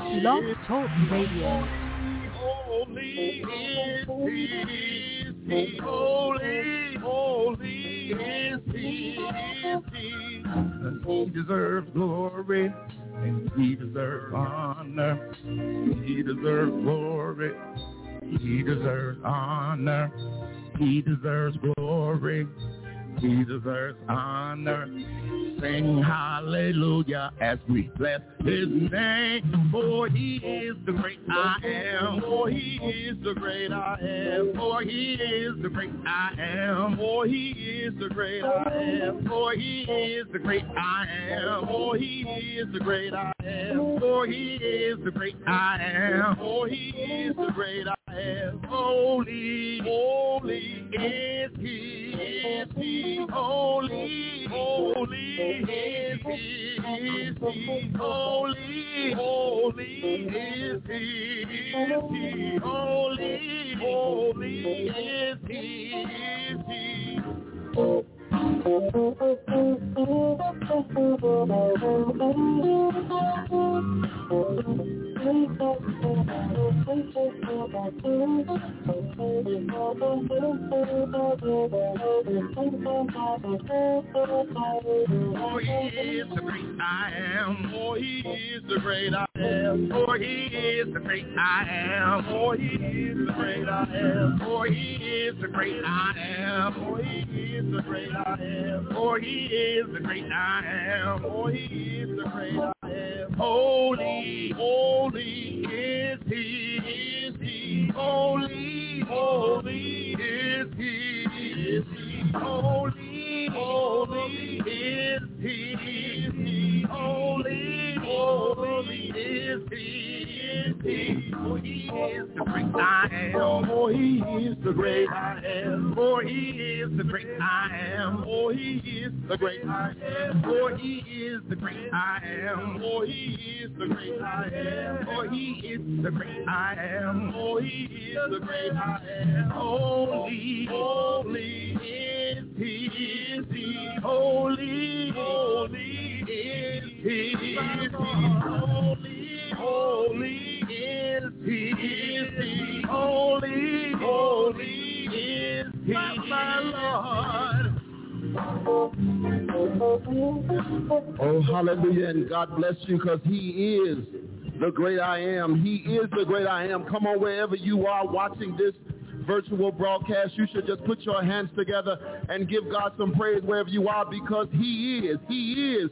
Blog Talk Radio. Holy is he, holy, holy is he, is he. He deserves glory and he deserves honor. He deserves glory. He deserves honor. He deserves glory. He deserves honor. Sing hallelujah as we bless his name. For he is the great I am. For he is the great I am. For he is the great I am. For he is the great I am. For he is the great I am. For he is the great I am. For he is the great I am. For he is the great I am. Holy, holy is he, is he. Holy, holy is he, is he. Holy, holy is he, is he. Holy, holy is he, is he. For he is the great I am. For he is the great I am. For he is the great I am. For he is the great I am. For he is the great I am. For he is the great I am. For he is the great I am. For he is the great I am. Holy, holy is he, is he. Holy, holy is he, is he. Holy, holy is he, is he. Holy, holy is he, is he. For he is the great I am. For he is the great I am. For he is the great I am. For he is the great I am. For he is the great I am. For he is the great I am. For he is the great I am. For he is the great I am. Holy, holy is he, is he. Holy, holy is he, is. Holy, holy is he, is. Holy, holy is he, my Lord. Oh, hallelujah, and God bless you because he is the great I am. He is the great I am. Come on, wherever you are watching this virtual broadcast, you should just put your hands together and give God some praise wherever you are because he is, he is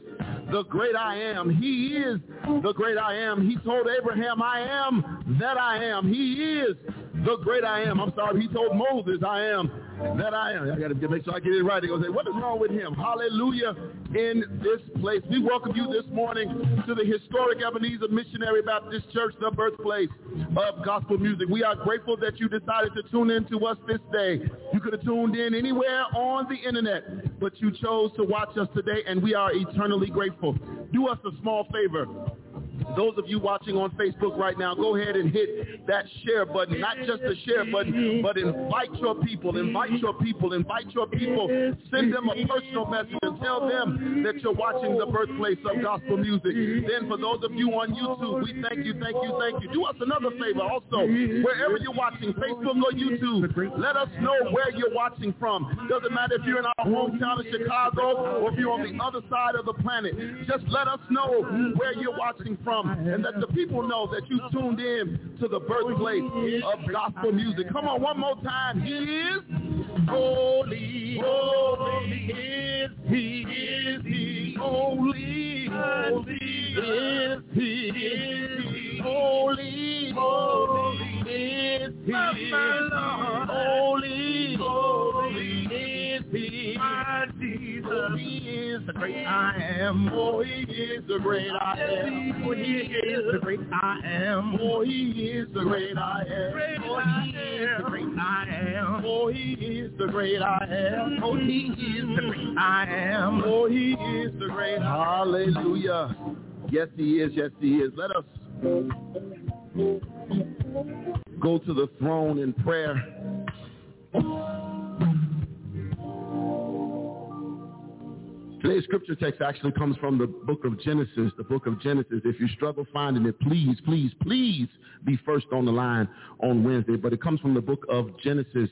the great I am. He is the great I am. He told Abraham, I am that I am. He is the great I am. I'm sorry, he told Moses, I am that I am. I got to make sure I get it right. Going to say, what is wrong with him? Hallelujah in this place. We welcome you this morning to the historic Ebenezer Missionary Baptist Church, the birthplace of gospel music. We are grateful that you decided to tune in to us this day. You could have tuned in anywhere on the internet, but you chose to watch us today, and we are eternally grateful. Do us a small favor. Those of you watching on Facebook right now, go ahead and hit that share button. Not just the share button, but invite your people. Invite your people. Invite your people. Send them a personal message and tell them that you're watching the birthplace of gospel music. Then for those of you on YouTube, we thank you, thank you, thank you. Do us another favor also. Wherever you're watching, Facebook or YouTube, let us know where you're watching from. Doesn't matter if you're in our hometown of Chicago or if you're on the other side of the planet. Just let us know where you're watching from and let the people know that you tuned in to the birthplace of gospel music. Come on, one more time. He is holy, holy is he, is he, holy, holy is he, is he, holy, holy is he, holy, holy is he, my Jesus. He is the great I am. Oh, he is the great I am. Oh, he is the great I am. Oh, he is the great I am. Oh, he is the great I am. Oh, he is the great I am. Oh, he is the great I am. Oh, he is the great Hallelujah. Yes, he is. Yes, he is. Let us go to the throne in prayer. Today's scripture text actually comes from the book of Genesis, the book of Genesis. If you struggle finding it, please, please, please be first on the line on Wednesday. But it comes from the book of Genesis,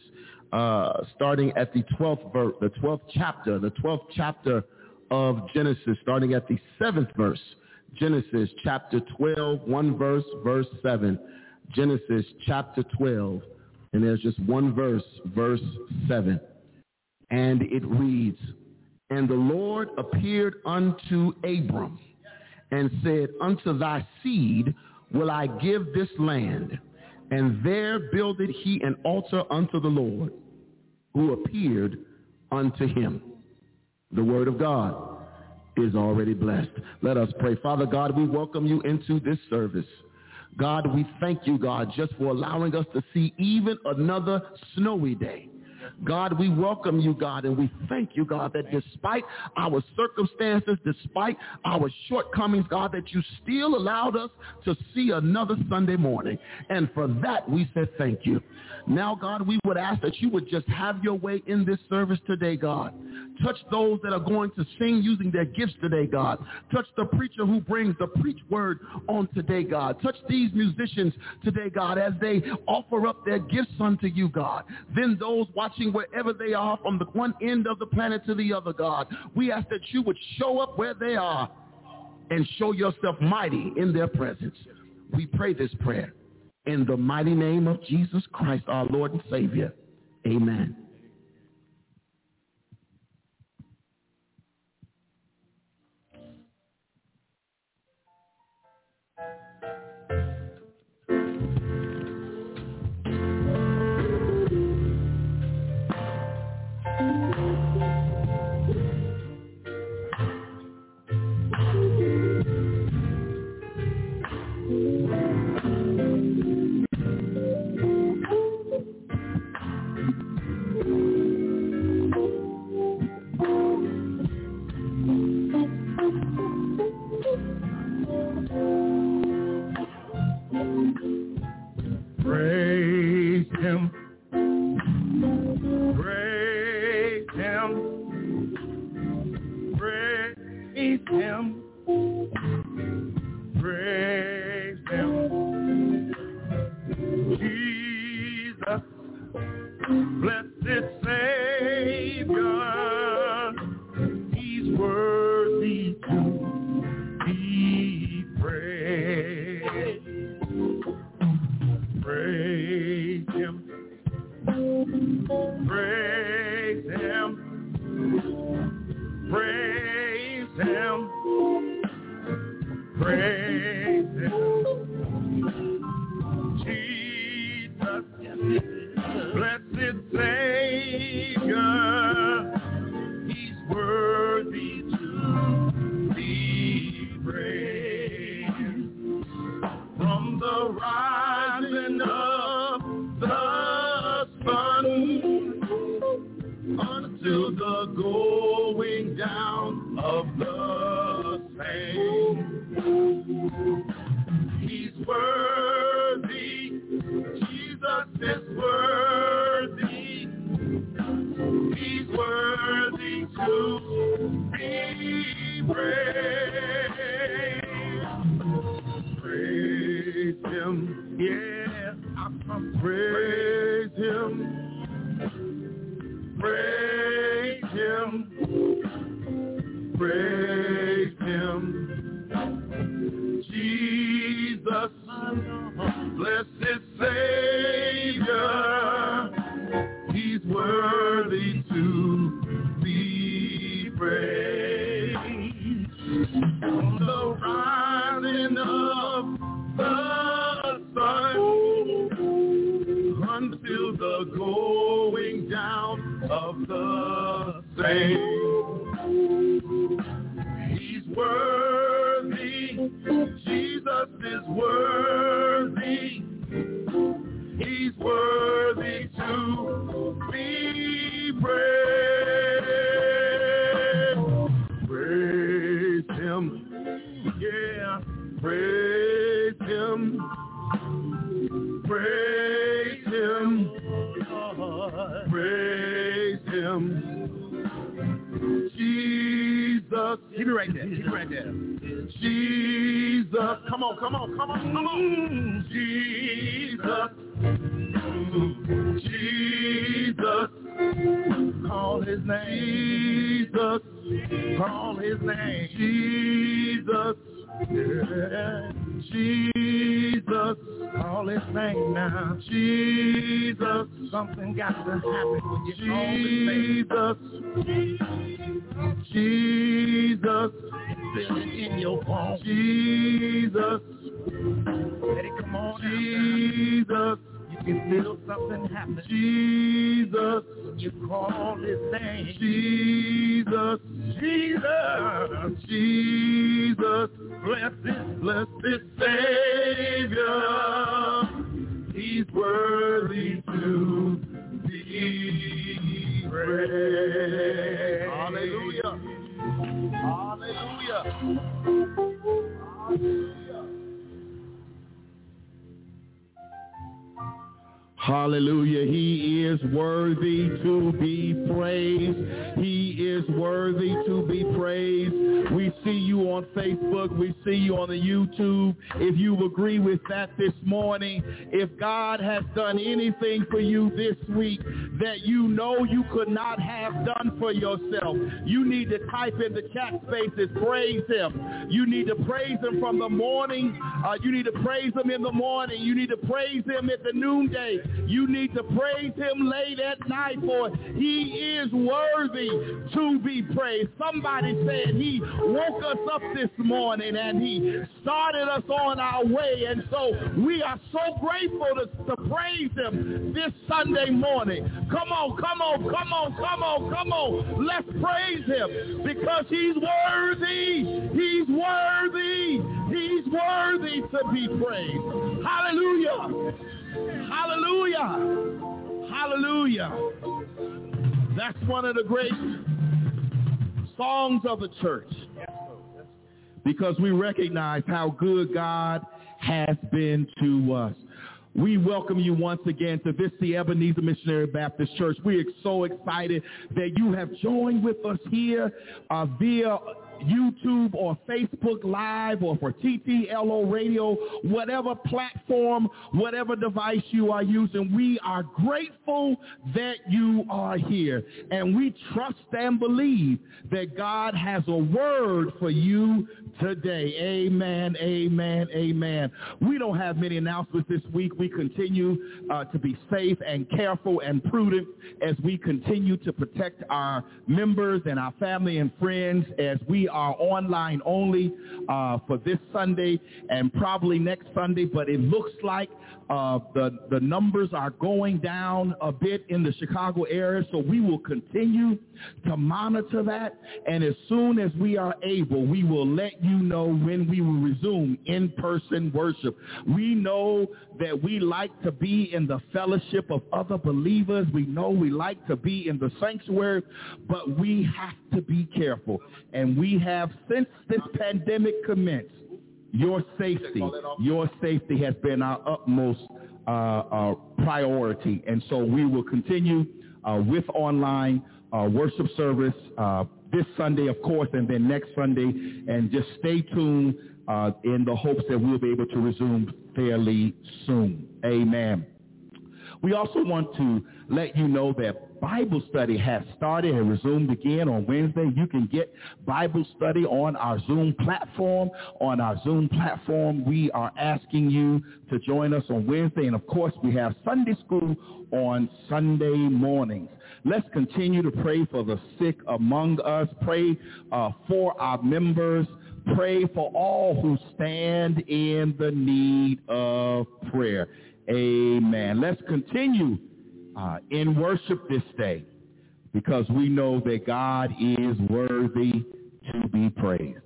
uh, starting at the 12th verse, the 12th chapter, the 12th chapter of Genesis, starting at the seventh verse. Genesis chapter 12, one verse, verse 7. Genesis chapter 12, and there's just one verse, verse 7. And it reads, And the Lord appeared unto Abram and said, Unto thy seed will I give this land. And there builded he an altar unto the Lord, who appeared unto him. The word of God is already blessed. Let us pray. Father God, we welcome you into this service. God, we thank you, God, just for allowing us to see even another snowy day. God, we welcome you, God, and we thank you, God, that despite our circumstances, despite our shortcomings, God, that you still allowed us to see another Sunday morning. And for that, we said thank you. Now, God, we would ask that you would just have your way in this service today, God. Touch those that are going to sing using their gifts today, God. Touch the preacher who brings the preach word on today, God. Touch these musicians today, God, as they offer up their gifts unto you, God. Then those watching wherever they are from the one end of the planet to the other, God. We ask that you would show up where they are and show yourself mighty in their presence. We pray this prayer in the mighty name of Jesus Christ, our Lord and Savior. Amen. God has for you this week that you know you could not have done for yourself, you need to type in the chat spaces, praise him. You need to praise him from the morning. Uh, you need to praise him in the morning. You need to praise him at the noonday. You need to praise him late at night for he is worthy to be praised. Somebody said he woke us up this morning and he started us on our way. And so we are so grateful to, to praise him this Sunday morning. Come on, come on, come on, come on, come on. Let's praise him because he's worthy. He's worthy. He's worthy to be praised. Hallelujah. Hallelujah. Hallelujah. That's one of the great songs of the church because we recognize how good God has been to us. We welcome you once again to this, the Ebenezer Missionary Baptist Church. We are so excited that you have joined with us here uh, via YouTube or Facebook Live or for TTLO Radio, whatever platform, whatever device you are using. We are grateful that you are here. And we trust and believe that God has a word for you today. Amen, amen, amen. We don't have many announcements this week. We continue uh, to be safe and careful and prudent as we continue to protect our members and our family and friends as we are online only uh, for this Sunday and probably next Sunday, but it looks like uh, the, the numbers are going down a bit in the Chicago area, so we will continue to monitor that. And as soon as we are able, we will let you know when we will resume in-person worship. We know that we like to be in the fellowship of other believers. We know we like to be in the sanctuary, but we have to be careful. And we have, since this pandemic commenced, your safety, your safety has been our utmost uh, uh, priority. And so we will continue uh, with online uh, worship service uh, this Sunday, of course, and then next Sunday. And just stay tuned uh, in the hopes that we'll be able to resume fairly soon. Amen. We also want to let you know that Bible study has started and resumed again on Wednesday. You can get Bible study on our Zoom platform. On our Zoom platform, we are asking you to join us on Wednesday. And of course, we have Sunday school on Sunday mornings. Let's continue to pray for the sick among us. Pray uh, for our members. Pray for all who stand in the need of prayer. Amen. Let's continue uh, in worship this day because we know that God is worthy to be praised.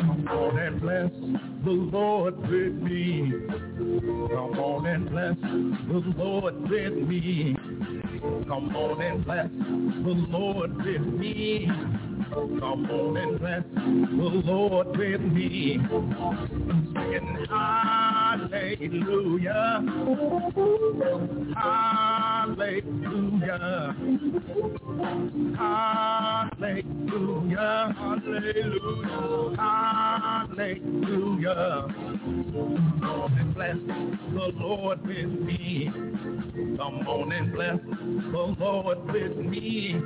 Come on and bless the Lord with me. Come on and bless the Lord with me. Come on and bless the Lord with me. Come on and bless the Lord with me. Singing hallelujah. Hallelujah. Hallelujah. Hallelujah. Hallelujah. Come on and bless the Lord with me. Come on and bless the Lord with me.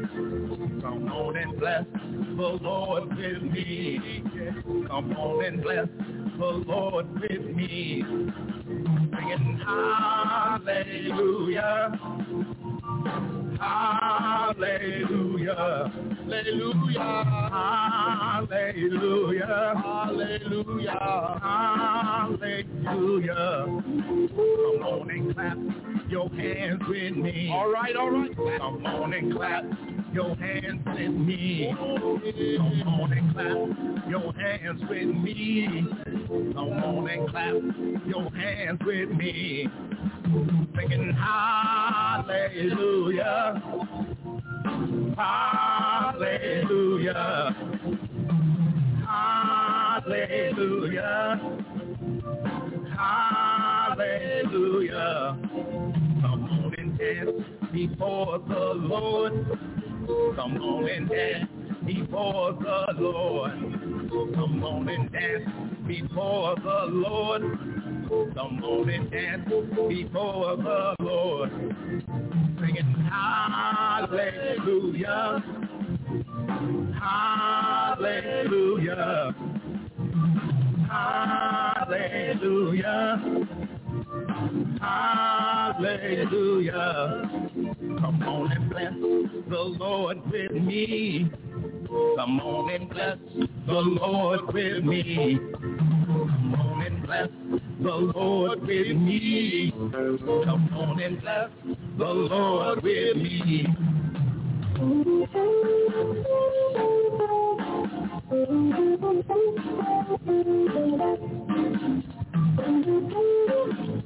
Come on and bless the Lord with me. Come on and bless the Lord with me. Singing hallelujah. Hallelujah. Hallelujah. Hallelujah. Hallelujah. Hallelujah. Come on and clap your hands with me. All right, all right. Come on and clap your hands with me. Come on and clap your hands with me. Come on and clap your hands with me. Singing hallelujah. Hallelujah. Hallelujah. Hallelujah. Come on and dance before the Lord. Come on and dance before the Lord. Come on and dance before the Lord. Come on and dance before the Lord. Singing hallelujah. Hallelujah. Hallelujah. Hallelujah. Come on and bless the Lord with me. Come on and bless the Lord with me. Come on and bless the Lord with me. Come on and bless the Lord with me.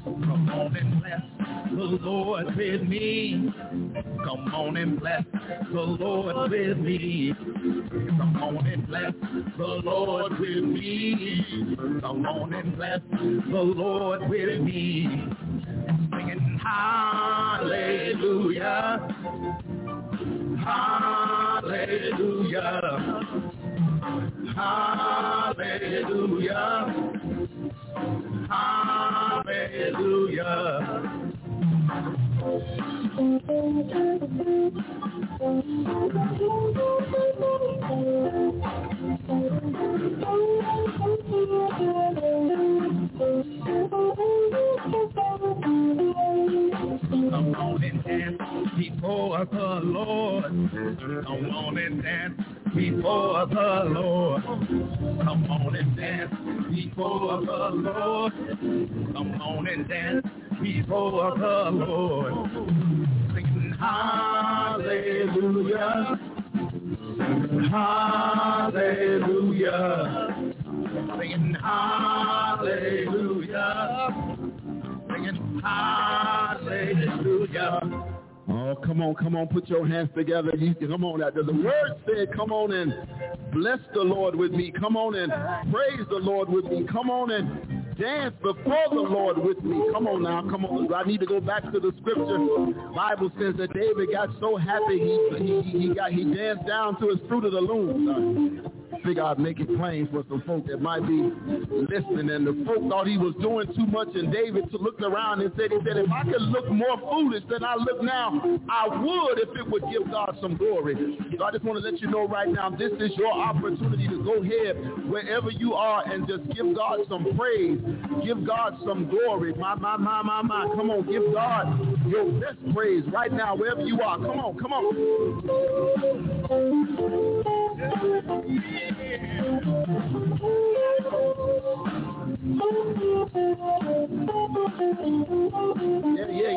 Come on and bless the Lord with me. Come on and bless the Lord with me. Come on and bless the Lord with me. Come on and bless the Lord with me. Singing hallelujah. Hallelujah. Hallelujah. Hallelujah. Come on and dance before the Lord. Come on and dance before the Lord. Come on and dance before the Lord. Come on and dance before the Lord. Singing hallelujah. Hallelujah. Singing hallelujah. Singing hallelujah. Oh, come on, come on, put your hands together. You, come on. The word said, come on and bless the Lord with me. Come on and praise the Lord with me. Come on and dance before the Lord with me. Come on now, come on. I need to go back to the scripture. Bible says that David got so happy he he, he got he danced down to his fruit of the loom. Figure I'd make it plain for some folk that might be listening. And the folk thought he was doing too much, and David looked around and said, he said, if I could look more foolish than I look now, I would if it would give God some glory. So I just want to let you know right now, this is your opportunity to go ahead wherever you are and just give God some praise. Give God some glory. My, my, my, my, my. Come on, give God your best praise right now, wherever you are. Come on, come on. Yeah, yeah,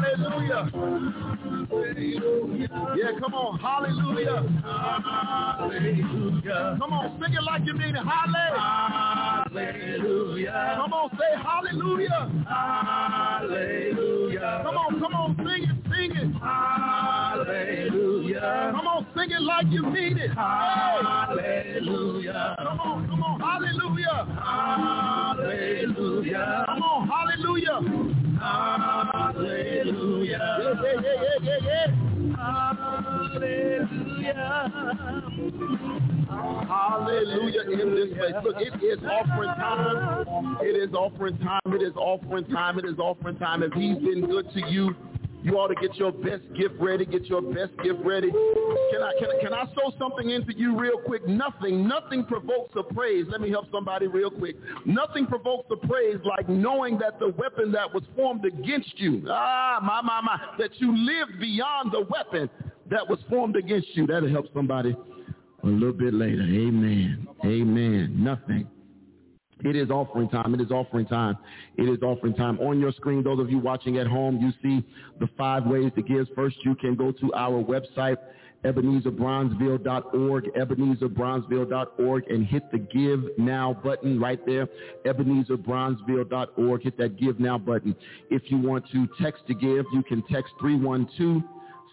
Hallelujah. Yeah, come on. Hallelujah. Hallelujah. Come on. Sing it like you mean it. Hallelujah. Come on. Say hallelujah. Hallelujah. Come on. Come on. Sing it. Sing it. Hallelujah. Come on. Sing it like you mean it. Hallelujah. Come on. Come on. Hallelujah. Hallelujah. Come on. Hallelujah. Hallelujah. Hallelujah. Hallelujah in this place. Look, it is offering time. It is offering time. It is offering time. It is offering time. If he's been good to you, you ought to get your best gift ready. Get your best gift ready. Can I, can, I, can I sow something into you real quick? Nothing, nothing provokes a praise. Let me help somebody real quick. Nothing provokes a praise like knowing that the weapon that was formed against you, ah, my, my, my, that you lived beyond the weapon that was formed against you. That'll help somebody a little bit later. Amen. Amen. Nothing it is offering time. It is offering time. It is offering time. On your screen, those of you watching at home, you see the five ways to give. First, you can go to our website, EbenezerBronzeville.org, EbenezerBronzeville.org, and hit the Give Now button right there, EbenezerBronzeville.org. Hit that Give Now button. If you want to text to give, you can text 312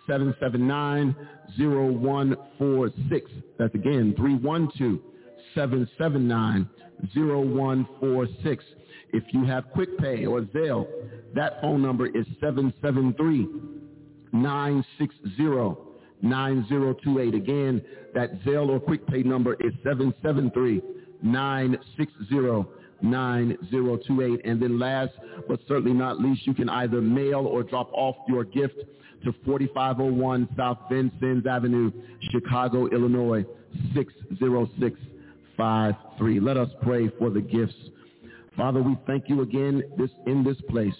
779 0146. That's again 312 779 0146. If you have QuickPay or Zelle, that phone number is 773-960-9028. Again, that Zelle or QuickPay number is 773-960-9028. And then last but certainly not least, you can either mail or drop off your gift to 4501 South Vincennes Avenue, Chicago, Illinois, 606 5, 3. Let us pray for the gifts. Father, we thank you again this in this place.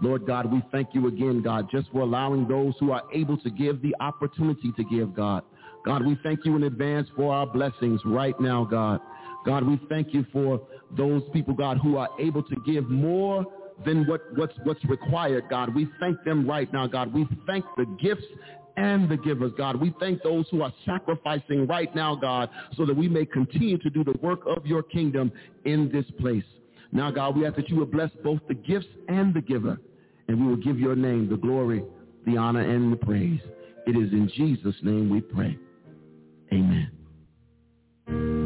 Lord God, we thank you again, God, just for allowing those who are able to give the opportunity to give, God. God, we thank you in advance for our blessings right now, God. God, we thank you for those people, God, who are able to give more than what, what's, what's required, God. We thank them right now, God. We thank the gifts and the givers, God. We thank those who are sacrificing right now, God, so that we may continue to do the work of your kingdom in this place. Now, God, we ask that you will bless both the gifts and the giver, and we will give your name the glory, the honor, and the praise. It is in Jesus' name we pray. Amen. Amen,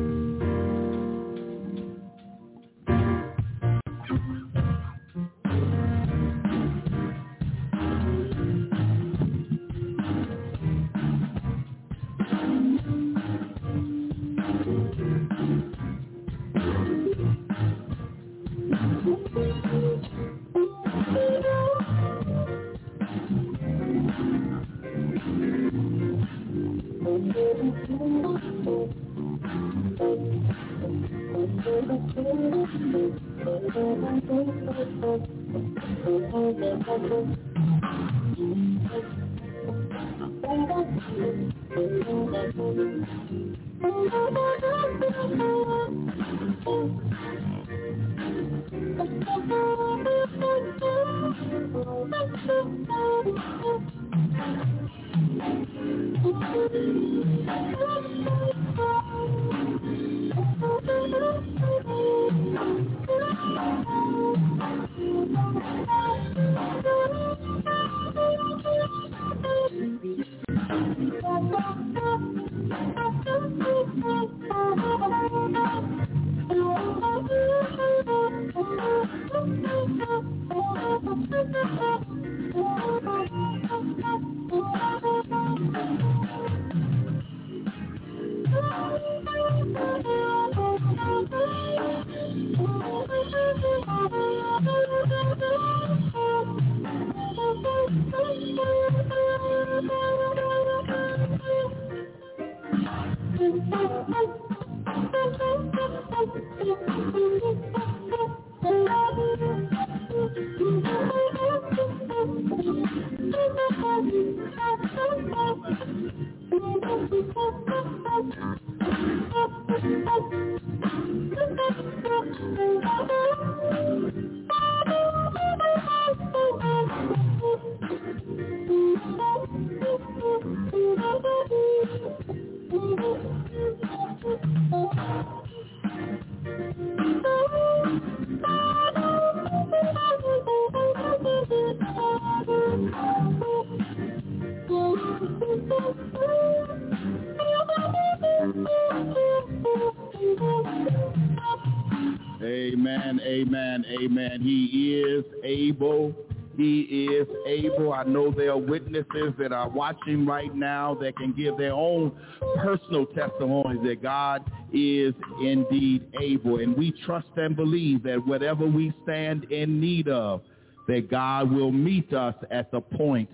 witnesses that are watching right now that can give their own personal testimonies that God is indeed able. And we trust and believe that whatever we stand in need of, that God will meet us at the point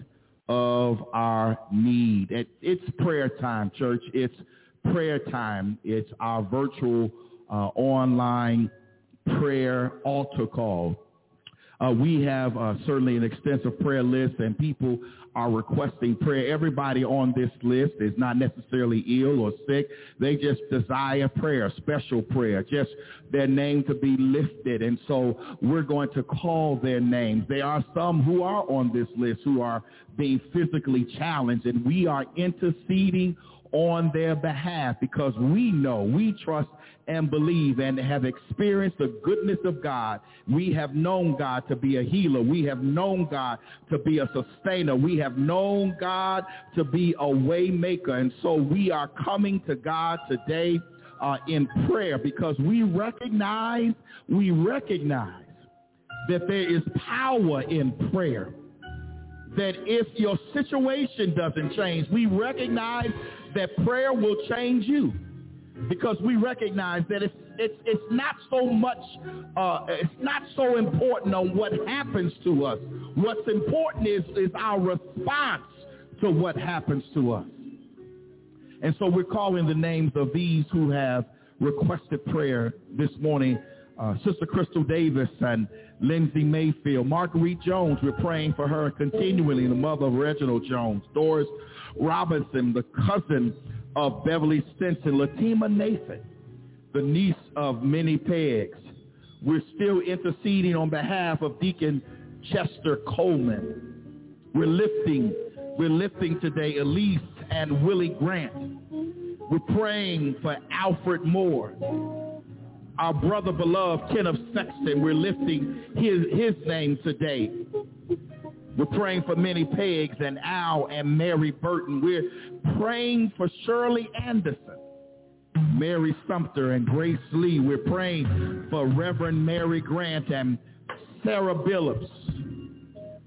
of our need. It's prayer time, church. It's prayer time. It's our virtual uh, online prayer altar call. Uh, we have uh, certainly an extensive prayer list and people are requesting prayer. Everybody on this list is not necessarily ill or sick. They just desire prayer, special prayer, just their name to be lifted. And so we're going to call their names. There are some who are on this list who are being physically challenged and we are interceding on their behalf because we know, we trust and believe and have experienced the goodness of God. We have known God to be a healer. We have known God to be a sustainer. We have known God to be a way maker. And so we are coming to God today uh, in prayer because we recognize, we recognize that there is power in prayer. That if your situation doesn't change, we recognize that prayer will change you because we recognize that it's it's it's not so much uh, it's not so important on what happens to us. What's important is is our response to what happens to us. And so we're calling the names of these who have requested prayer this morning. Uh, Sister Crystal Davis and Lindsay Mayfield. Marguerite Jones, we're praying for her continually, the mother of Reginald Jones. Doris Robinson, the cousin of Beverly Stinson, Latima Nathan, the niece of Minnie Peggs. We're still interceding on behalf of Deacon Chester Coleman. We're lifting, we're lifting today Elise and Willie Grant. We're praying for Alfred Moore. Our brother beloved Kenneth Sexton, we're lifting his, his name today. We're praying for Minnie Peggs and Al and Mary Burton. We're praying for Shirley Anderson, Mary Sumter, and Grace Lee. We're praying for Reverend Mary Grant and Sarah Billups.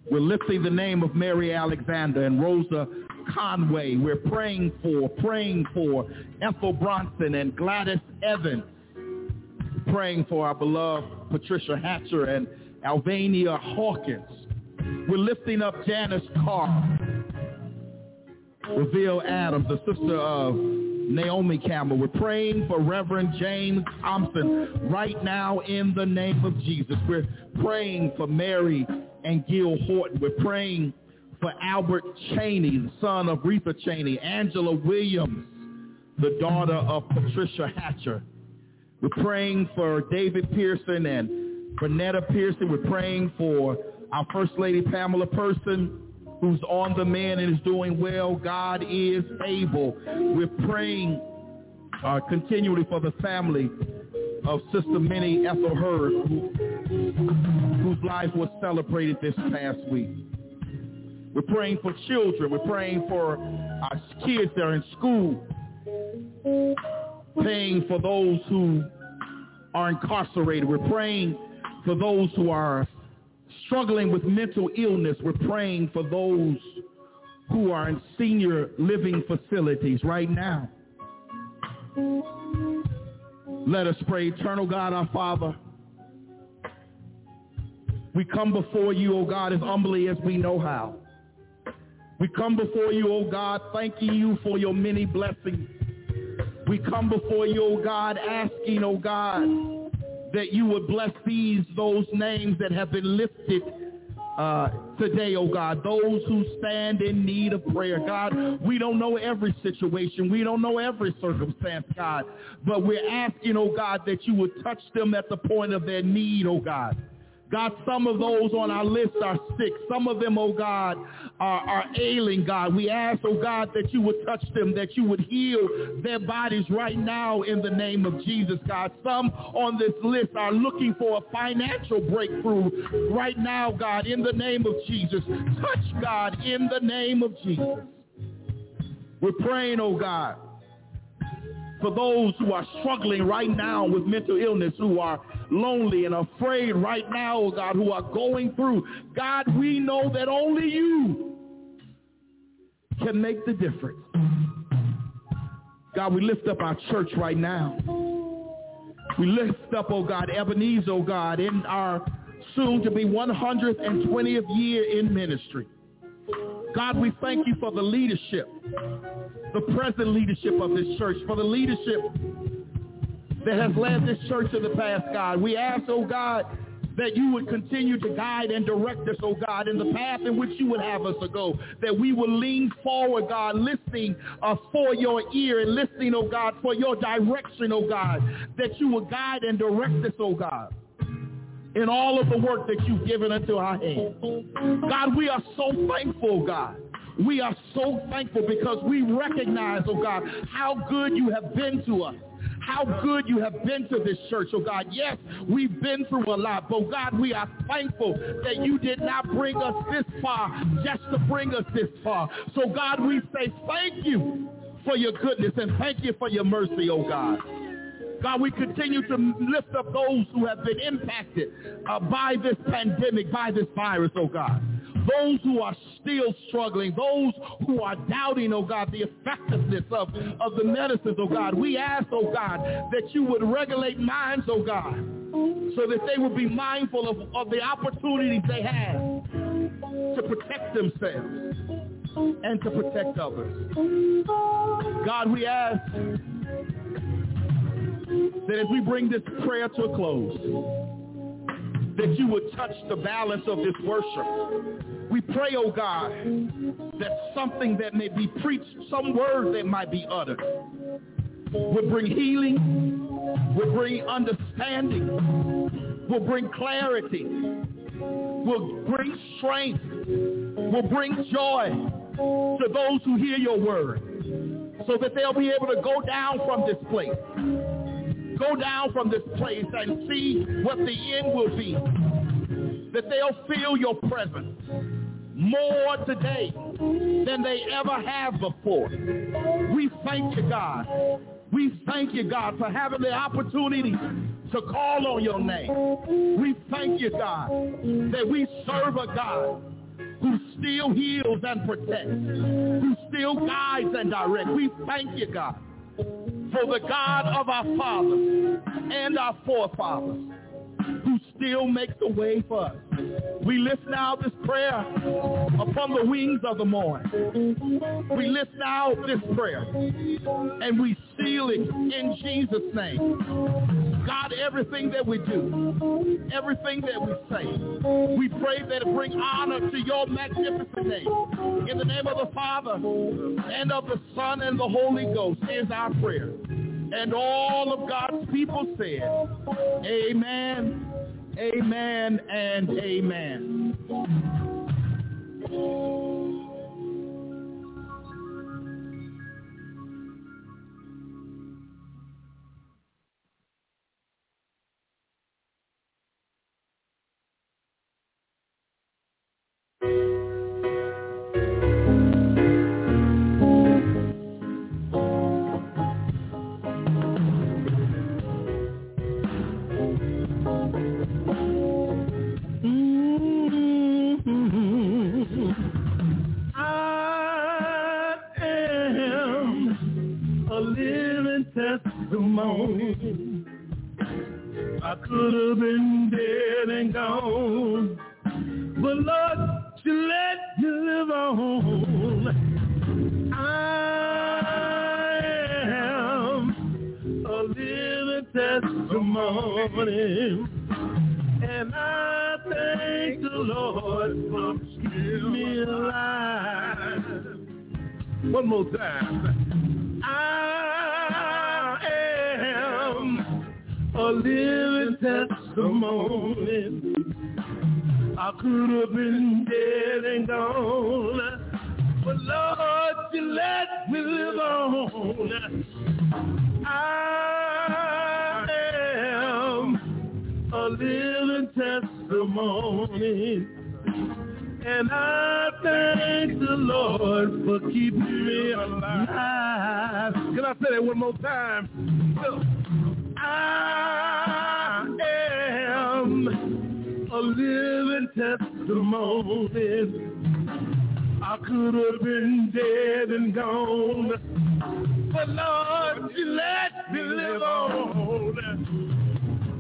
We're lifting the name of Mary Alexander and Rosa Conway. We're praying for, praying for Ethel Bronson and Gladys Evans. Praying for our beloved Patricia Hatcher and Alvania Hawkins. We're lifting up Janice Carr, Reveal Adams, the sister of Naomi Campbell. We're praying for Reverend James Thompson right now in the name of Jesus. We're praying for Mary and Gil Horton. We're praying for Albert Cheney, the son of Retha Cheney, Angela Williams, the daughter of Patricia Hatcher. We're praying for David Pearson and Bernetta Pearson. We're praying for our First Lady Pamela Person, who's on the mend and is doing well. God is able. We're praying uh, continually for the family of Sister Minnie Ethel Hurd, who, whose life was celebrated this past week. We're praying for children. We're praying for our kids that are in school. Praying for those who are incarcerated. We're praying for those who are struggling with mental illness. We're praying for those who are in senior living facilities right now. Let us pray. Eternal God, our Father, we come before you, O God, as humbly as we know how. We come before you, O God, thanking you for your many blessings. We come before you, O God, asking, O God, that you would bless these, those names that have been lifted uh, today, oh God, those who stand in need of prayer. God, we don't know every situation. We don't know every circumstance, God, but we're asking, oh God, that you would touch them at the point of their need, oh God. God, some of those on our list are sick. Some of them, oh God, are, are ailing, God. We ask, oh God, that you would touch them, that you would heal their bodies right now in the name of Jesus, God. Some on this list are looking for a financial breakthrough right now, God, in the name of Jesus. Touch, God, in the name of Jesus. We're praying, oh God, for those who are struggling right now with mental illness, who are lonely and afraid right now, oh God, who are going through. God, we know that only you can make the difference. God, we lift up our church right now. We lift up, oh God, Ebenezer, oh God, in our soon to be 120th year in ministry. God, we thank you for the leadership, the present leadership of this church, for the leadership that has led this church in the past, God. We ask, oh God, that you would continue to guide and direct us, oh God, in the path in which you would have us to go, that we will lean forward, God, listening uh, for your ear and listening, oh God, for your direction, oh God, that you will guide and direct us, oh God in all of the work that you've given unto our hands. God, we are so thankful, God. We are so thankful because we recognize, oh God, how good you have been to us how good you have been to this church, oh God. Yes, we've been through a lot, but God, we are thankful that you did not bring us this far just to bring us this far. So God, we say thank you for your goodness and thank you for your mercy, oh God. God, we continue to lift up those who have been impacted uh, by this pandemic, by this virus, oh God those who are still struggling, those who are doubting, oh God, the effectiveness of, of the medicines, oh God. We ask, oh God, that you would regulate minds, oh God, so that they would be mindful of, of the opportunities they have to protect themselves and to protect others. God, we ask that as we bring this prayer to a close, that you would touch the balance of this worship. We pray, oh God, that something that may be preached, some word that might be uttered, will bring healing, will bring understanding, will bring clarity, will bring strength, will bring joy to those who hear your word so that they'll be able to go down from this place go down from this place and see what the end will be. That they'll feel your presence more today than they ever have before. We thank you, God. We thank you, God, for having the opportunity to call on your name. We thank you, God, that we serve a God who still heals and protects, who still guides and directs. We thank you, God, for the God of our fathers and our forefathers who still makes a way for us. We lift now this prayer upon the wings of the morning. We lift now this prayer and we seal it in Jesus' name. God, everything that we do, everything that we say, we pray that it bring honor to your magnificent name. In the name of the Father and of the Son and the Holy Ghost is our prayer. And all of God's people said, amen, amen, and amen. Could have been dead and gone. But Lord, you let me live on. I am a living testimony. And I thank the Lord for keeping me alive. Can I say that one more time? I am a living testimony. I could have been dead and gone. But Lord, you let me live on.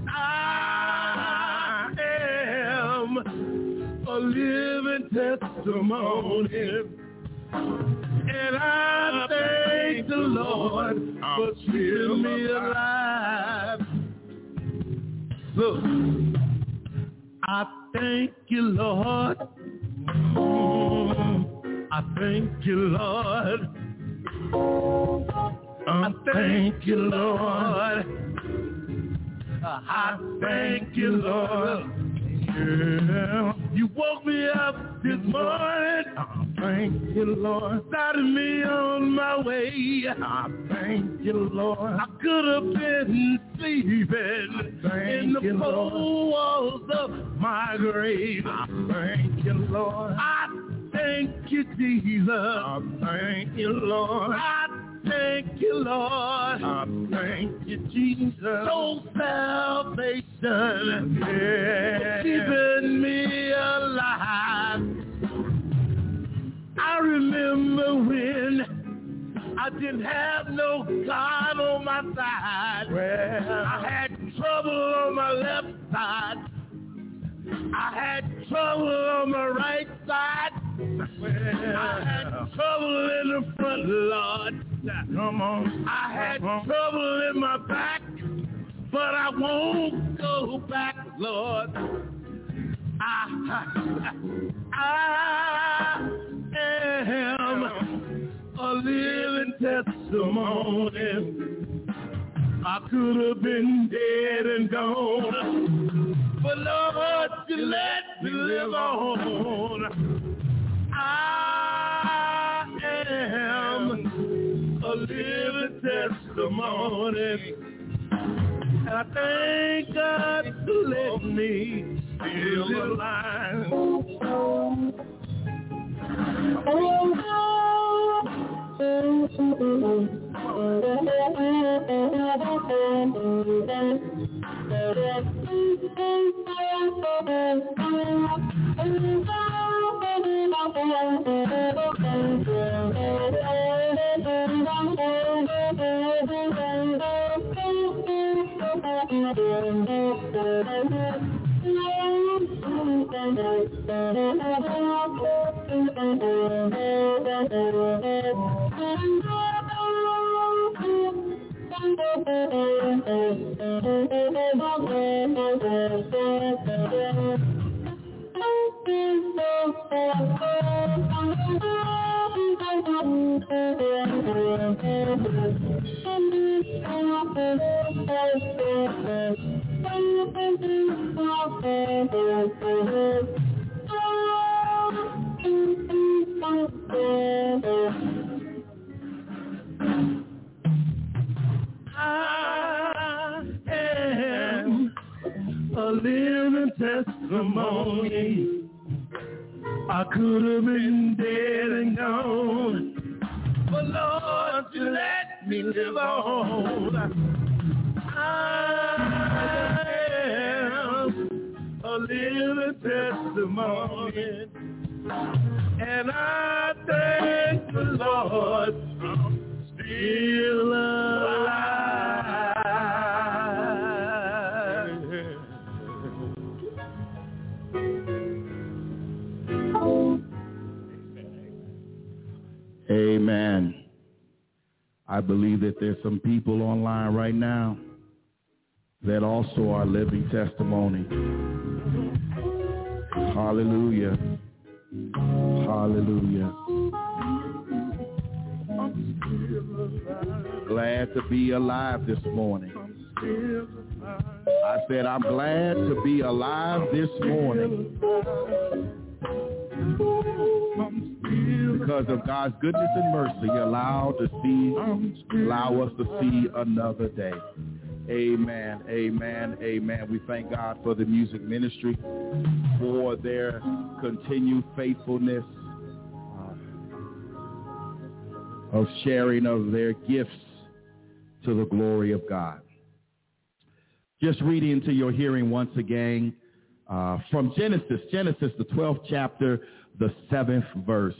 I am a living testimony. And I thank the Lord for keeping me alive. Look, I thank you, Lord. I thank you, Lord. I thank you, Lord. I thank you, Lord. Yeah. You woke me up this morning. I thank you, Lord. Started me on my way. I thank you, Lord. I could have been sleeping in the four walls of my grave. I thank you, Lord. I thank you, Jesus. I thank you, Lord. I thank you, Lord. I thank you, Jesus. So salvation, yeah. keeping me alive. I remember when I didn't have no God on my side. Well, I had trouble on my left side. I had trouble on my right side. Well, I had trouble in the front, Lord. Come on. I had trouble in my back, but I won't go back, Lord. I, I am a living testimony. I could have been dead and gone, but Lord, you let me live on. I am a living testimony. And I thank God to let me feel alive. Oh, I testimony. Hallelujah. Hallelujah. Glad to be alive this morning. I said, I'm glad to be alive this morning. Because of God's goodness and mercy, allowed to see, allow us to see another day. Amen, amen, amen. We thank God for the music ministry, for their continued faithfulness uh, of sharing of their gifts to the glory of God. Just reading to your hearing once again uh, from Genesis, Genesis, the 12th chapter, the 7th verse.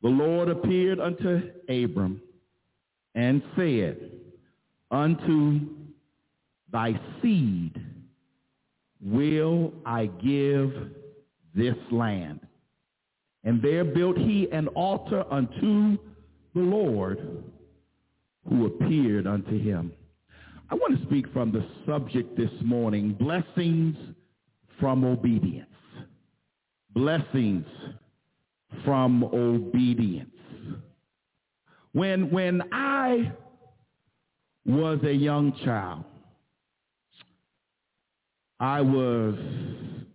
The Lord appeared unto Abram and said, unto thy seed will I give this land. And there built he an altar unto the Lord who appeared unto him. I want to speak from the subject this morning, blessings from obedience. Blessings from obedience. When, when I was a young child. I was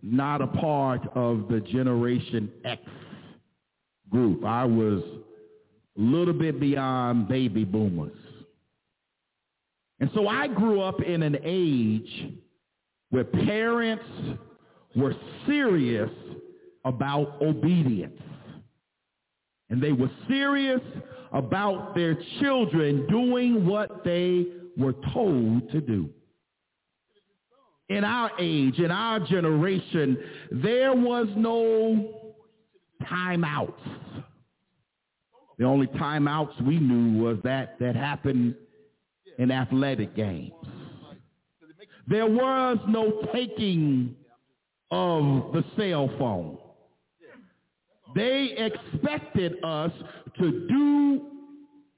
not a part of the Generation X group. I was a little bit beyond baby boomers. And so I grew up in an age where parents were serious about obedience. And they were serious about their children doing what they were told to do. In our age, in our generation, there was no timeouts. The only timeouts we knew was that that happened in athletic games. There was no taking of the cell phone. They expected us to do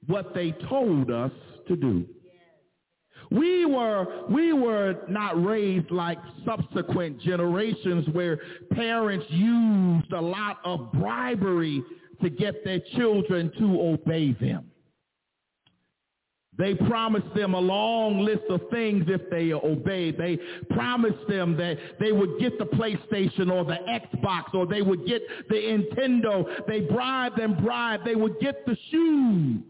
what they told us to do. We were, we were not raised like subsequent generations where parents used a lot of bribery to get their children to obey them. They promised them a long list of things if they obeyed. They promised them that they would get the PlayStation or the Xbox or they would get the Nintendo. They bribed and bribed. They would get the shoes.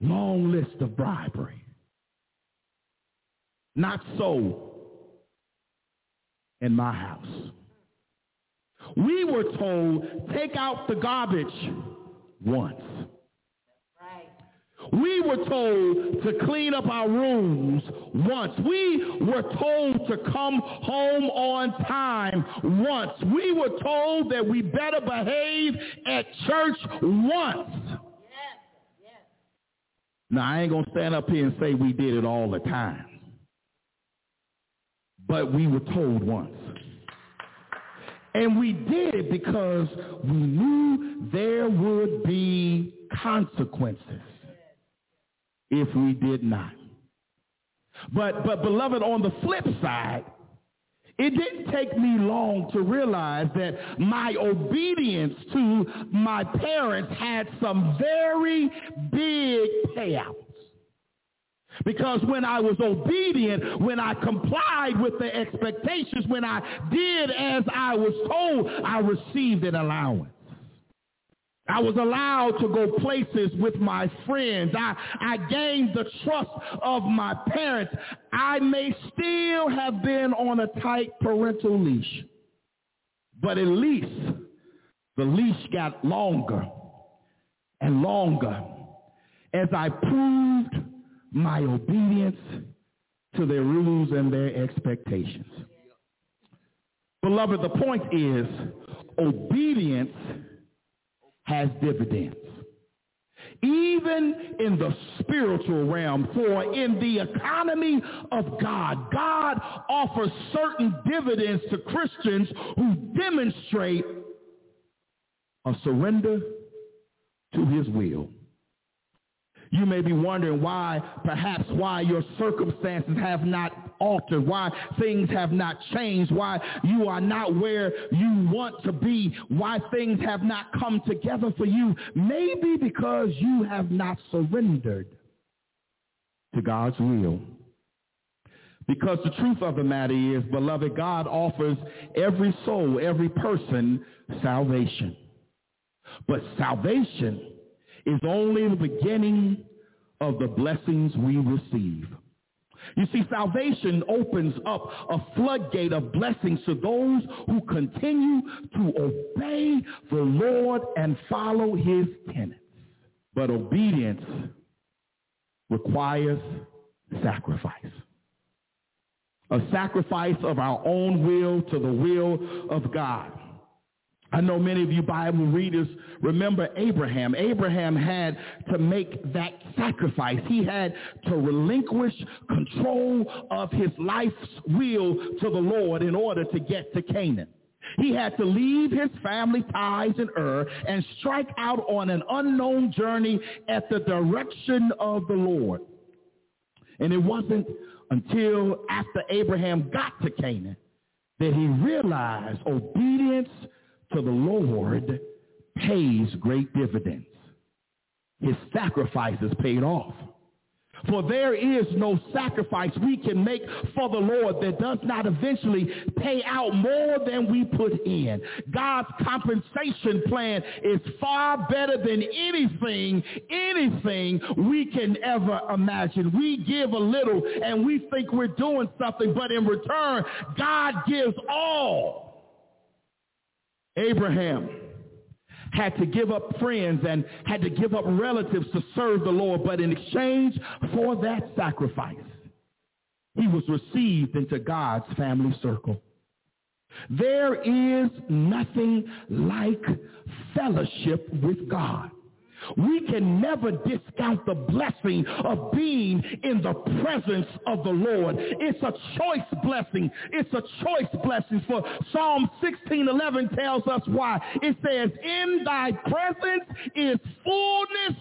Long list of bribery. Not so in my house. We were told, take out the garbage once. We were told to clean up our rooms once. We were told to come home on time once. We were told that we better behave at church once. Now, I ain't going to stand up here and say we did it all the time. But we were told once. And we did it because we knew there would be consequences if we did not. But, but beloved, on the flip side, it didn't take me long to realize that my obedience to my parents had some very big payouts. Because when I was obedient, when I complied with the expectations, when I did as I was told, I received an allowance. I was allowed to go places with my friends. I, I gained the trust of my parents. I may still have been on a tight parental leash, but at least the leash got longer and longer as I proved my obedience to their rules and their expectations. Beloved, the point is obedience has dividends. Even in the spiritual realm, for in the economy of God, God offers certain dividends to Christians who demonstrate a surrender to his will. You may be wondering why, perhaps why your circumstances have not altered, why things have not changed, why you are not where you want to be, why things have not come together for you. Maybe because you have not surrendered to God's will. Because the truth of the matter is, beloved, God offers every soul, every person salvation. But salvation is only the beginning of the blessings we receive. You see, salvation opens up a floodgate of blessings to those who continue to obey the Lord and follow his tenets. But obedience requires sacrifice. A sacrifice of our own will to the will of God. I know many of you Bible readers remember Abraham. Abraham had to make that sacrifice. He had to relinquish control of his life's will to the Lord in order to get to Canaan. He had to leave his family ties in Ur and strike out on an unknown journey at the direction of the Lord. And it wasn't until after Abraham got to Canaan that he realized obedience to the Lord pays great dividends. His sacrifices paid off. For there is no sacrifice we can make for the Lord that does not eventually pay out more than we put in. God's compensation plan is far better than anything, anything we can ever imagine. We give a little and we think we're doing something, but in return, God gives all. Abraham had to give up friends and had to give up relatives to serve the Lord, but in exchange for that sacrifice, he was received into God's family circle. There is nothing like fellowship with God. We can never discount the blessing of being in the presence of the Lord. It's a choice blessing. It's a choice blessing. For Psalm 16:11 tells us why. It says, "In thy presence is fullness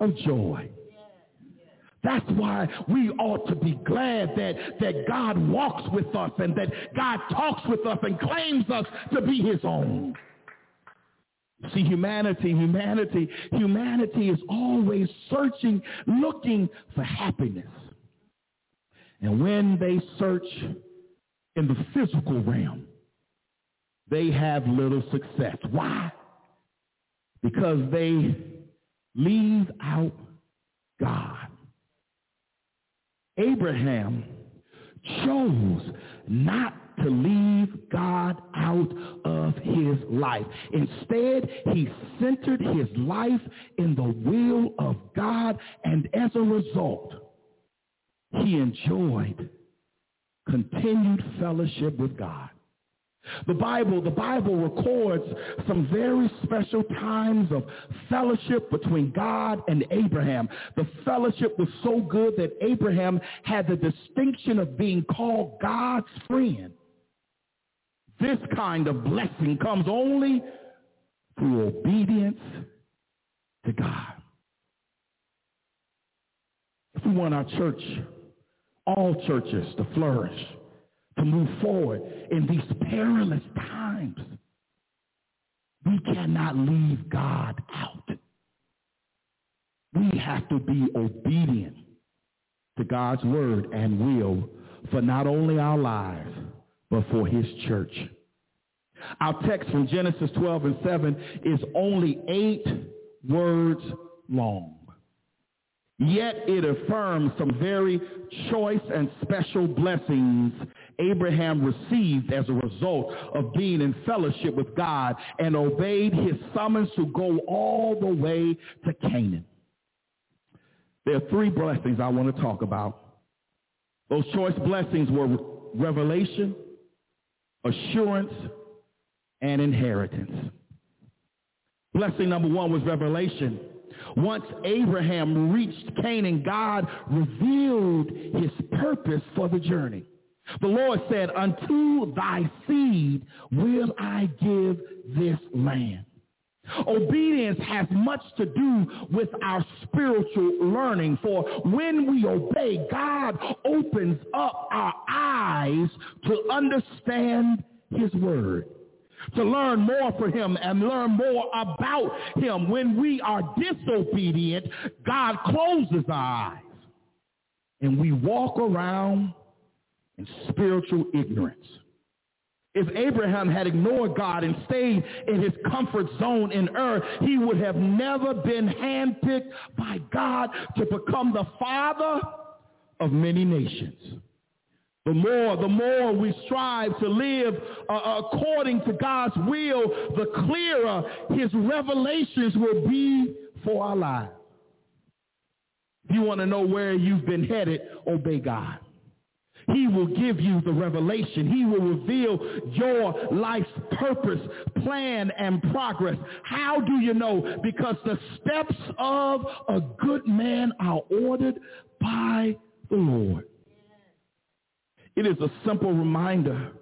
of joy." That's why we ought to be glad that, that God walks with us and that God talks with us and claims us to be his own. See, humanity, humanity, humanity is always searching, looking for happiness. And when they search in the physical realm, they have little success. Why? Because they leave out God. Abraham chose not to leave God out of his life. Instead, he centered his life in the will of God, and as a result, he enjoyed continued fellowship with God. The Bible, the Bible records some very special times of fellowship between God and Abraham. The fellowship was so good that Abraham had the distinction of being called God's friend. This kind of blessing comes only through obedience to God. If we want our church, all churches to flourish, to move forward in these perilous times, we cannot leave God out. We have to be obedient to God's word and will for not only our lives, but for his church. Our text from Genesis 12 and 7 is only eight words long. Yet it affirms some very choice and special blessings Abraham received as a result of being in fellowship with God and obeyed his summons to go all the way to Canaan. There are three blessings I want to talk about. Those choice blessings were revelation, assurance, and inheritance. Blessing number one was revelation. Once Abraham reached Canaan, God revealed his purpose for the journey. The Lord said, unto thy seed will I give this land. Obedience has much to do with our spiritual learning. For when we obey, God opens up our eyes to understand his word, to learn more for him and learn more about him. When we are disobedient, God closes our eyes and we walk around in spiritual ignorance. If Abraham had ignored God and stayed in his comfort zone in Ur, he would have never been handpicked by God to become the father of many nations. The more, the more we strive to live uh, according to God's will, the clearer his revelations will be for our lives. If you want to know where you've been headed, obey God. He will give you the revelation. He will reveal your life's purpose, plan, and progress. How do you know? Because the steps of a good man are ordered by the Lord. It is a simple reminder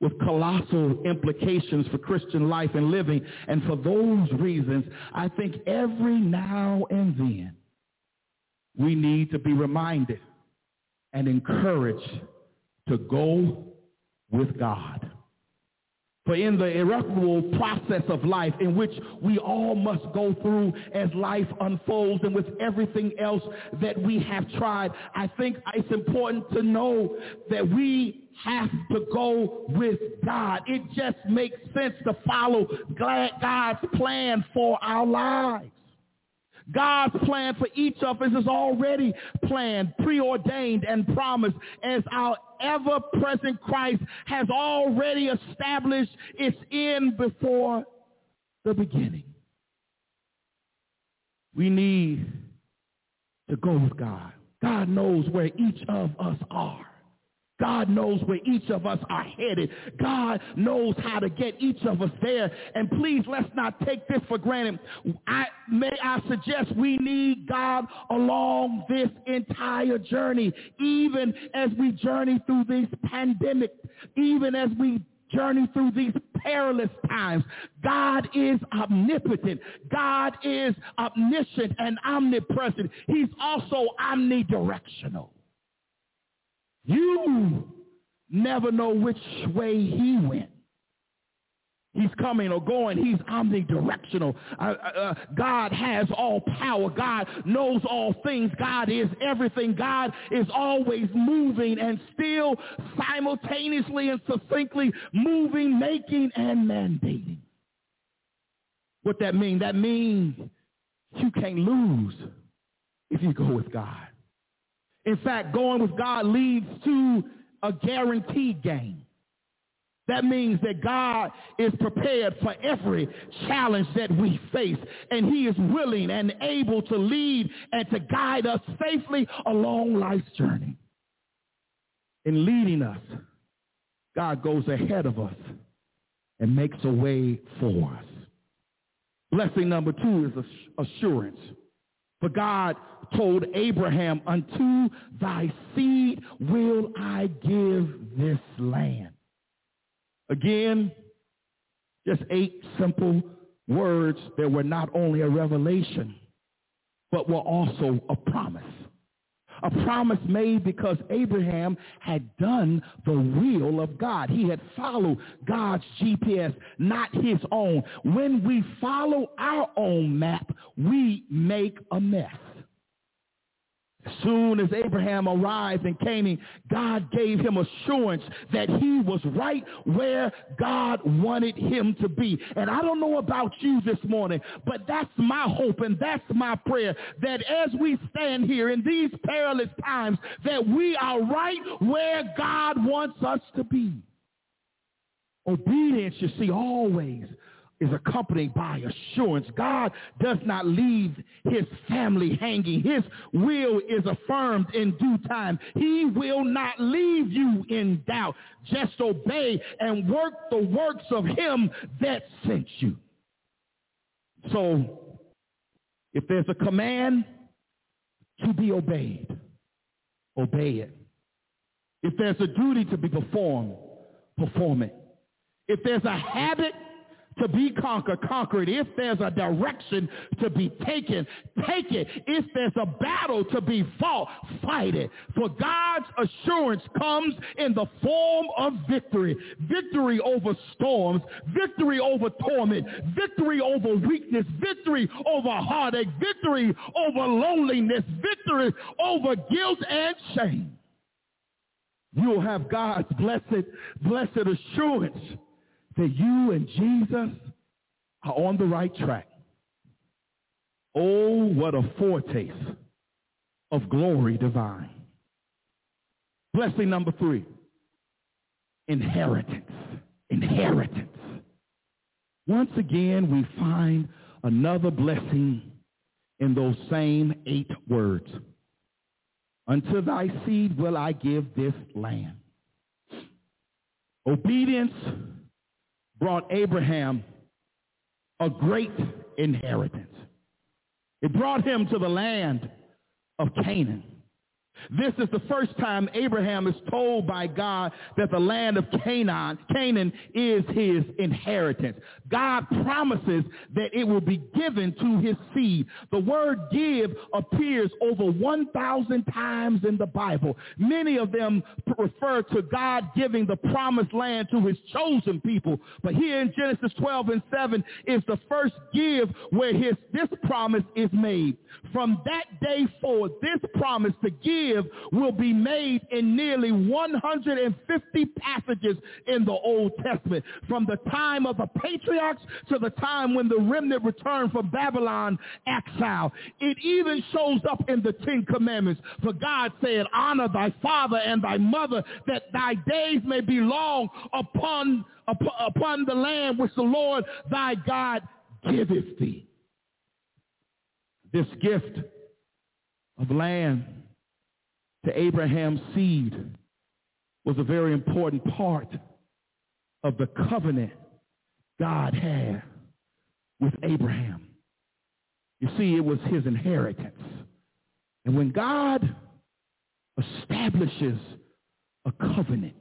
with colossal implications for Christian life and living. And for those reasons, I think every now and then we need to be reminded and encouraged to go with God. For in the irreparable process of life in which we all must go through as life unfolds and with everything else that we have tried, I think it's important to know that we have to go with God. It just makes sense to follow God's plan for our lives. God's plan for each of us is already planned, preordained, and promised as our ever-present Christ has already established its end before the beginning. We need to go with God. God knows where each of us are. God knows where each of us are headed. God knows how to get each of us there. And please, let's not take this for granted. I, may I suggest we need God along this entire journey, even as we journey through this pandemic, even as we journey through these perilous times. God is omnipotent. God is omniscient and omnipresent. He's also omnidirectional. You never know which way he went. He's coming or going. He's omnidirectional. Uh, uh, God has all power. God knows all things. God is everything. God is always moving and still simultaneously and succinctly moving, making, and mandating. What that mean? That means you can't lose if you go with God. In fact, going with God leads to a guaranteed gain. That means that God is prepared for every challenge that we face, and he is willing and able to lead and to guide us safely along life's journey. In leading us, God goes ahead of us and makes a way for us. Blessing number two is assurance. For God told Abraham, unto thy seed will I give this land. Again, just eight simple words that were not only a revelation, but were also a promise. A promise made because Abraham had done the will of God. He had followed God's GPS, not his own. When we follow our own map, we make a mess. As soon as Abraham arrived in Canaan, God gave him assurance that he was right where God wanted him to be. And I don't know about you this morning, but that's my hope and that's my prayer that as we stand here in these perilous times, that we are right where God wants us to be. Obedience, you see, always is accompanied by assurance. God does not leave his family hanging. His will is affirmed in due time. He will not leave you in doubt. Just obey and work the works of him that sent you. So if there's a command to be obeyed, obey it. If there's a duty to be performed, perform it. If there's a habit to be conquered, conquer it. If there's a direction to be taken, take it. If there's a battle to be fought, fight it. For God's assurance comes in the form of victory. Victory over storms, victory over torment, victory over weakness, victory over heartache, victory over loneliness, victory over guilt and shame. You'll have God's blessed, blessed assurance that you and Jesus are on the right track. Oh, what a foretaste of glory divine. Blessing number three, inheritance. Inheritance. Once again, we find another blessing in those same eight words. Unto thy seed will I give this land. Obedience brought Abraham a great inheritance. It brought him to the land of Canaan. This is the first time Abraham is told by God that the land of Canaan, Canaan is his inheritance. God promises that it will be given to his seed. The word give appears over 1,000 times in the Bible. Many of them refer to God giving the promised land to his chosen people. But here in Genesis 12 and 7 is the first give where his, this promise is made. From that day forward, this promise to give give will be made in nearly 150 passages in the Old Testament, from the time of the patriarchs to the time when the remnant returned from Babylon exile. It even shows up in the Ten Commandments. For God said, honor thy father and thy mother, that thy days may be long upon, upon the land which the Lord thy God giveth thee. This gift of land to Abraham's seed was a very important part of the covenant God had with Abraham. You see, it was his inheritance. And when God establishes a covenant,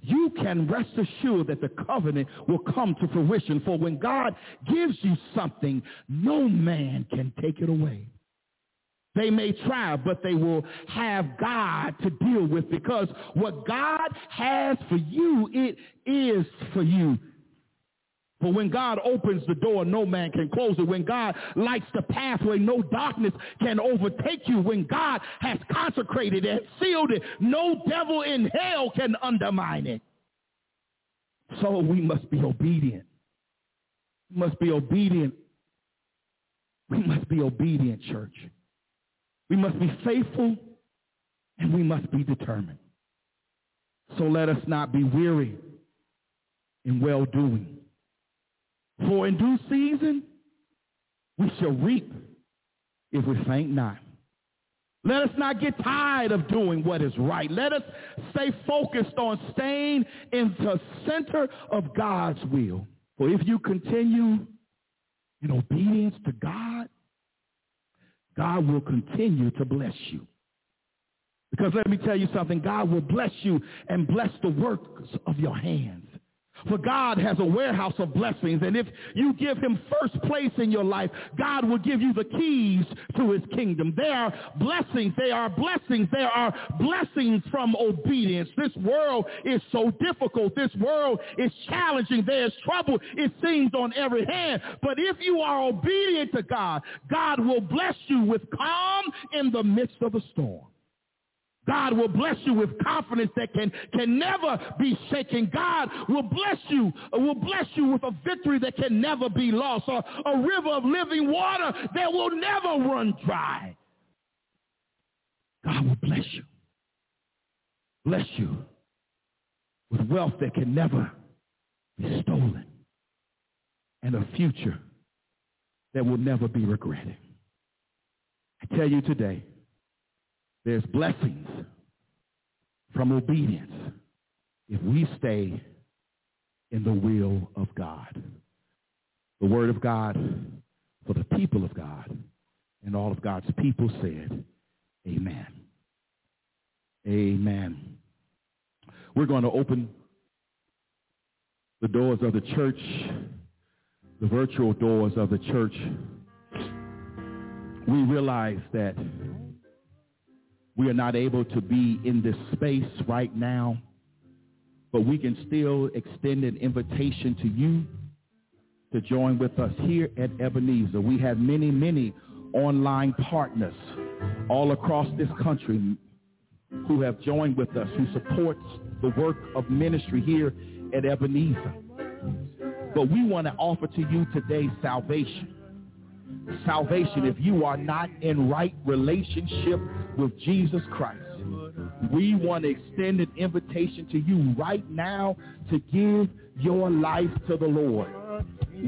you can rest assured that the covenant will come to fruition. For when God gives you something, no man can take it away. They may try, but they will have God to deal with because what God has for you, it is for you. For when God opens the door, no man can close it. When God lights the pathway, no darkness can overtake you. When God has consecrated and sealed it, no devil in hell can undermine it. So we must be obedient. We must be obedient. We must be obedient, church. We must be faithful and we must be determined. So let us not be weary in well-doing. For in due season we shall reap if we faint not. Let us not get tired of doing what is right. Let us stay focused on staying in the center of God's will. For if you continue in obedience to God, God will continue to bless you. Because let me tell you something, God will bless you and bless the works of your hands. For God has a warehouse of blessings. And if you give him first place in your life, God will give you the keys to his kingdom. There are blessings. There are blessings. There are blessings from obedience. This world is so difficult. This world is challenging. There's trouble. It seems on every hand. But if you are obedient to God, God will bless you with calm in the midst of a storm. God will bless you with confidence that can, can never be shaken. God will bless you, will bless you with a victory that can never be lost, or a river of living water that will never run dry. God will bless you. Bless you with wealth that can never be stolen and a future that will never be regretted. I tell you today, there's blessings from obedience if we stay in the will of God. The word of God for the people of God and all of God's people said, amen. Amen. We're going to open the doors of the church the virtual doors of the church, we realize that we are not able to be in this space right now, but we can still extend an invitation to you to join with us here at Ebenezer. We have many, many online partners all across this country who have joined with us, who supports the work of ministry here at Ebenezer. But we want to offer to you today salvation. Salvation if you are not in right relationship with Jesus Christ. We want to extend an invitation to you right now to give your life to the Lord.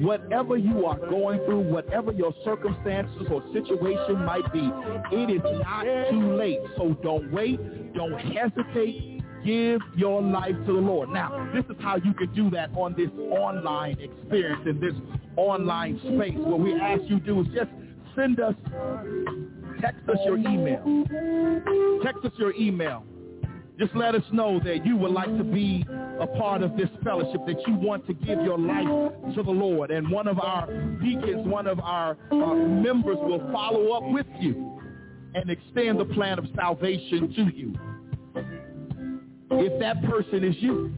Whatever you are going through, whatever your circumstances or situation might be, it is not too late. So don't wait. Don't hesitate. Give your life to the Lord. Now, this is how you can do that on this online experience, in this online space. What we ask you to do is just send us, text us your email. Text us your email just let us know that you would like to be a part of this fellowship, that you want to give your life to the Lord. And one of our deacons, one of our uh, members will follow up with you and extend the plan of salvation to you. If that person is you,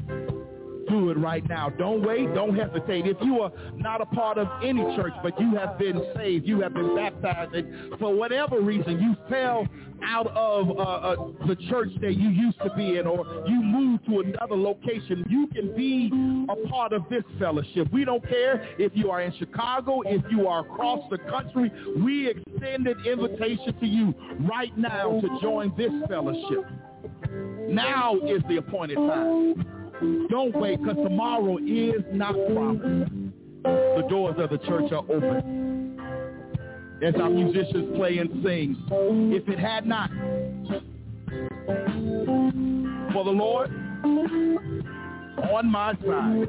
do it right now. Don't wait. Don't hesitate. If you are not a part of any church, but you have been saved, you have been baptized, and for whatever reason you fell out of uh, uh, the church that you used to be in, or you moved to another location, you can be a part of this fellowship. We don't care if you are in Chicago, if you are across the country. We extend an invitation to you right now to join this fellowship. Now is the appointed time. Don't wait because tomorrow is not promised. The doors of the church are open. As our musicians play and sing, if it had not for the Lord on my side,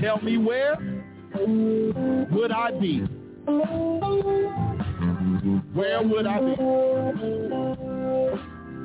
tell me where would I be? Where would I be?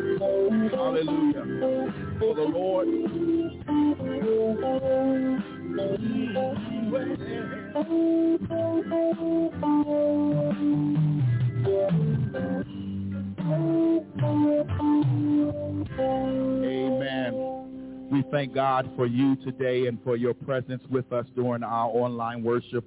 Hallelujah. For the Lord Amen. We thank God for you today and for your presence with us during our online worship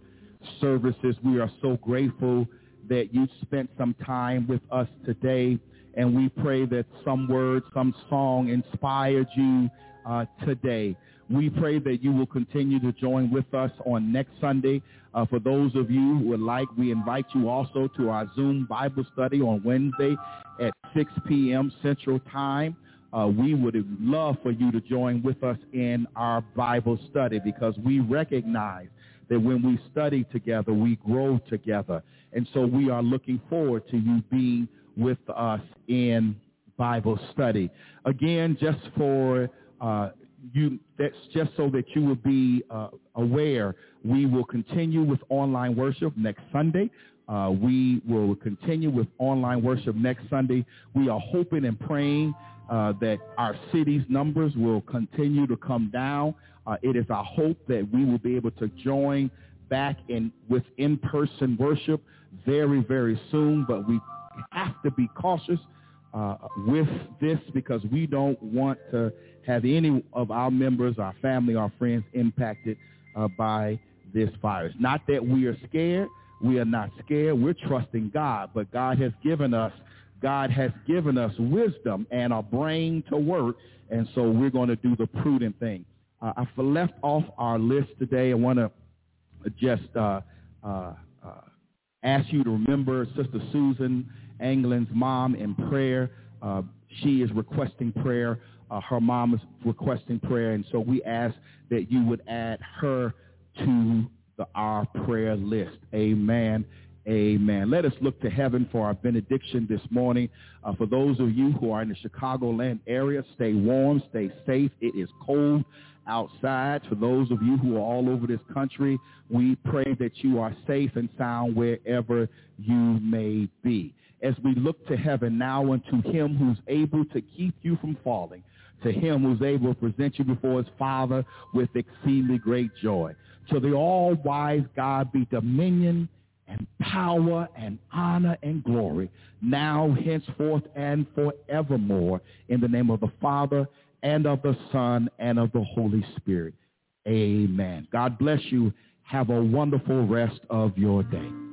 services. We are so grateful that you spent some time with us today, and we pray that some word, some song inspired you uh, today. We pray that you will continue to join with us on next Sunday. Uh, for those of you who would like, we invite you also to our Zoom Bible study on Wednesday at 6 p.m. Central Time. Uh, we would love for you to join with us in our Bible study because we recognize that when we study together, we grow together. And so we are looking forward to you being with us in Bible study. Again, just for uh, you that's just so that you will be uh, aware. We will continue with online worship next Sunday. Uh, we will continue with online worship next Sunday. We are hoping and praying uh, that our city's numbers will continue to come down. Uh, it is our hope that we will be able to join back in with in-person worship very, very soon. But we have to be cautious uh, with this because we don't want to have any of our members, our family, our friends impacted uh, by this virus. Not that we are scared. We are not scared. We're trusting God, but God has given us God has given us wisdom and a brain to work, and so we're going to do the prudent thing. Uh, I left off our list today. I want to just uh, uh, uh, ask you to remember Sister Susan Anglin's mom in prayer. Uh, she is requesting prayer uh, her mom is requesting prayer, and so we ask that you would add her to the our prayer list. Amen Amen. Let us look to heaven for our benediction this morning. Uh, for those of you who are in the Chicagoland area, stay warm, stay safe. It is cold outside. For those of you who are all over this country, we pray that you are safe and sound wherever you may be. As we look to heaven now unto him who's able to keep you from falling, to him who's able to present you before his Father with exceedingly great joy. To the all-wise God be dominion and power and honor and glory now, henceforth, and forevermore in the name of the Father and of the Son and of the Holy Spirit. Amen. God bless you. Have a wonderful rest of your day.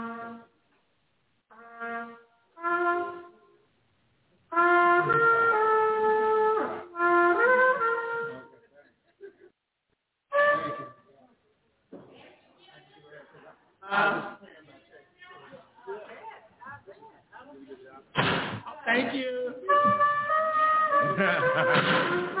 Thank you.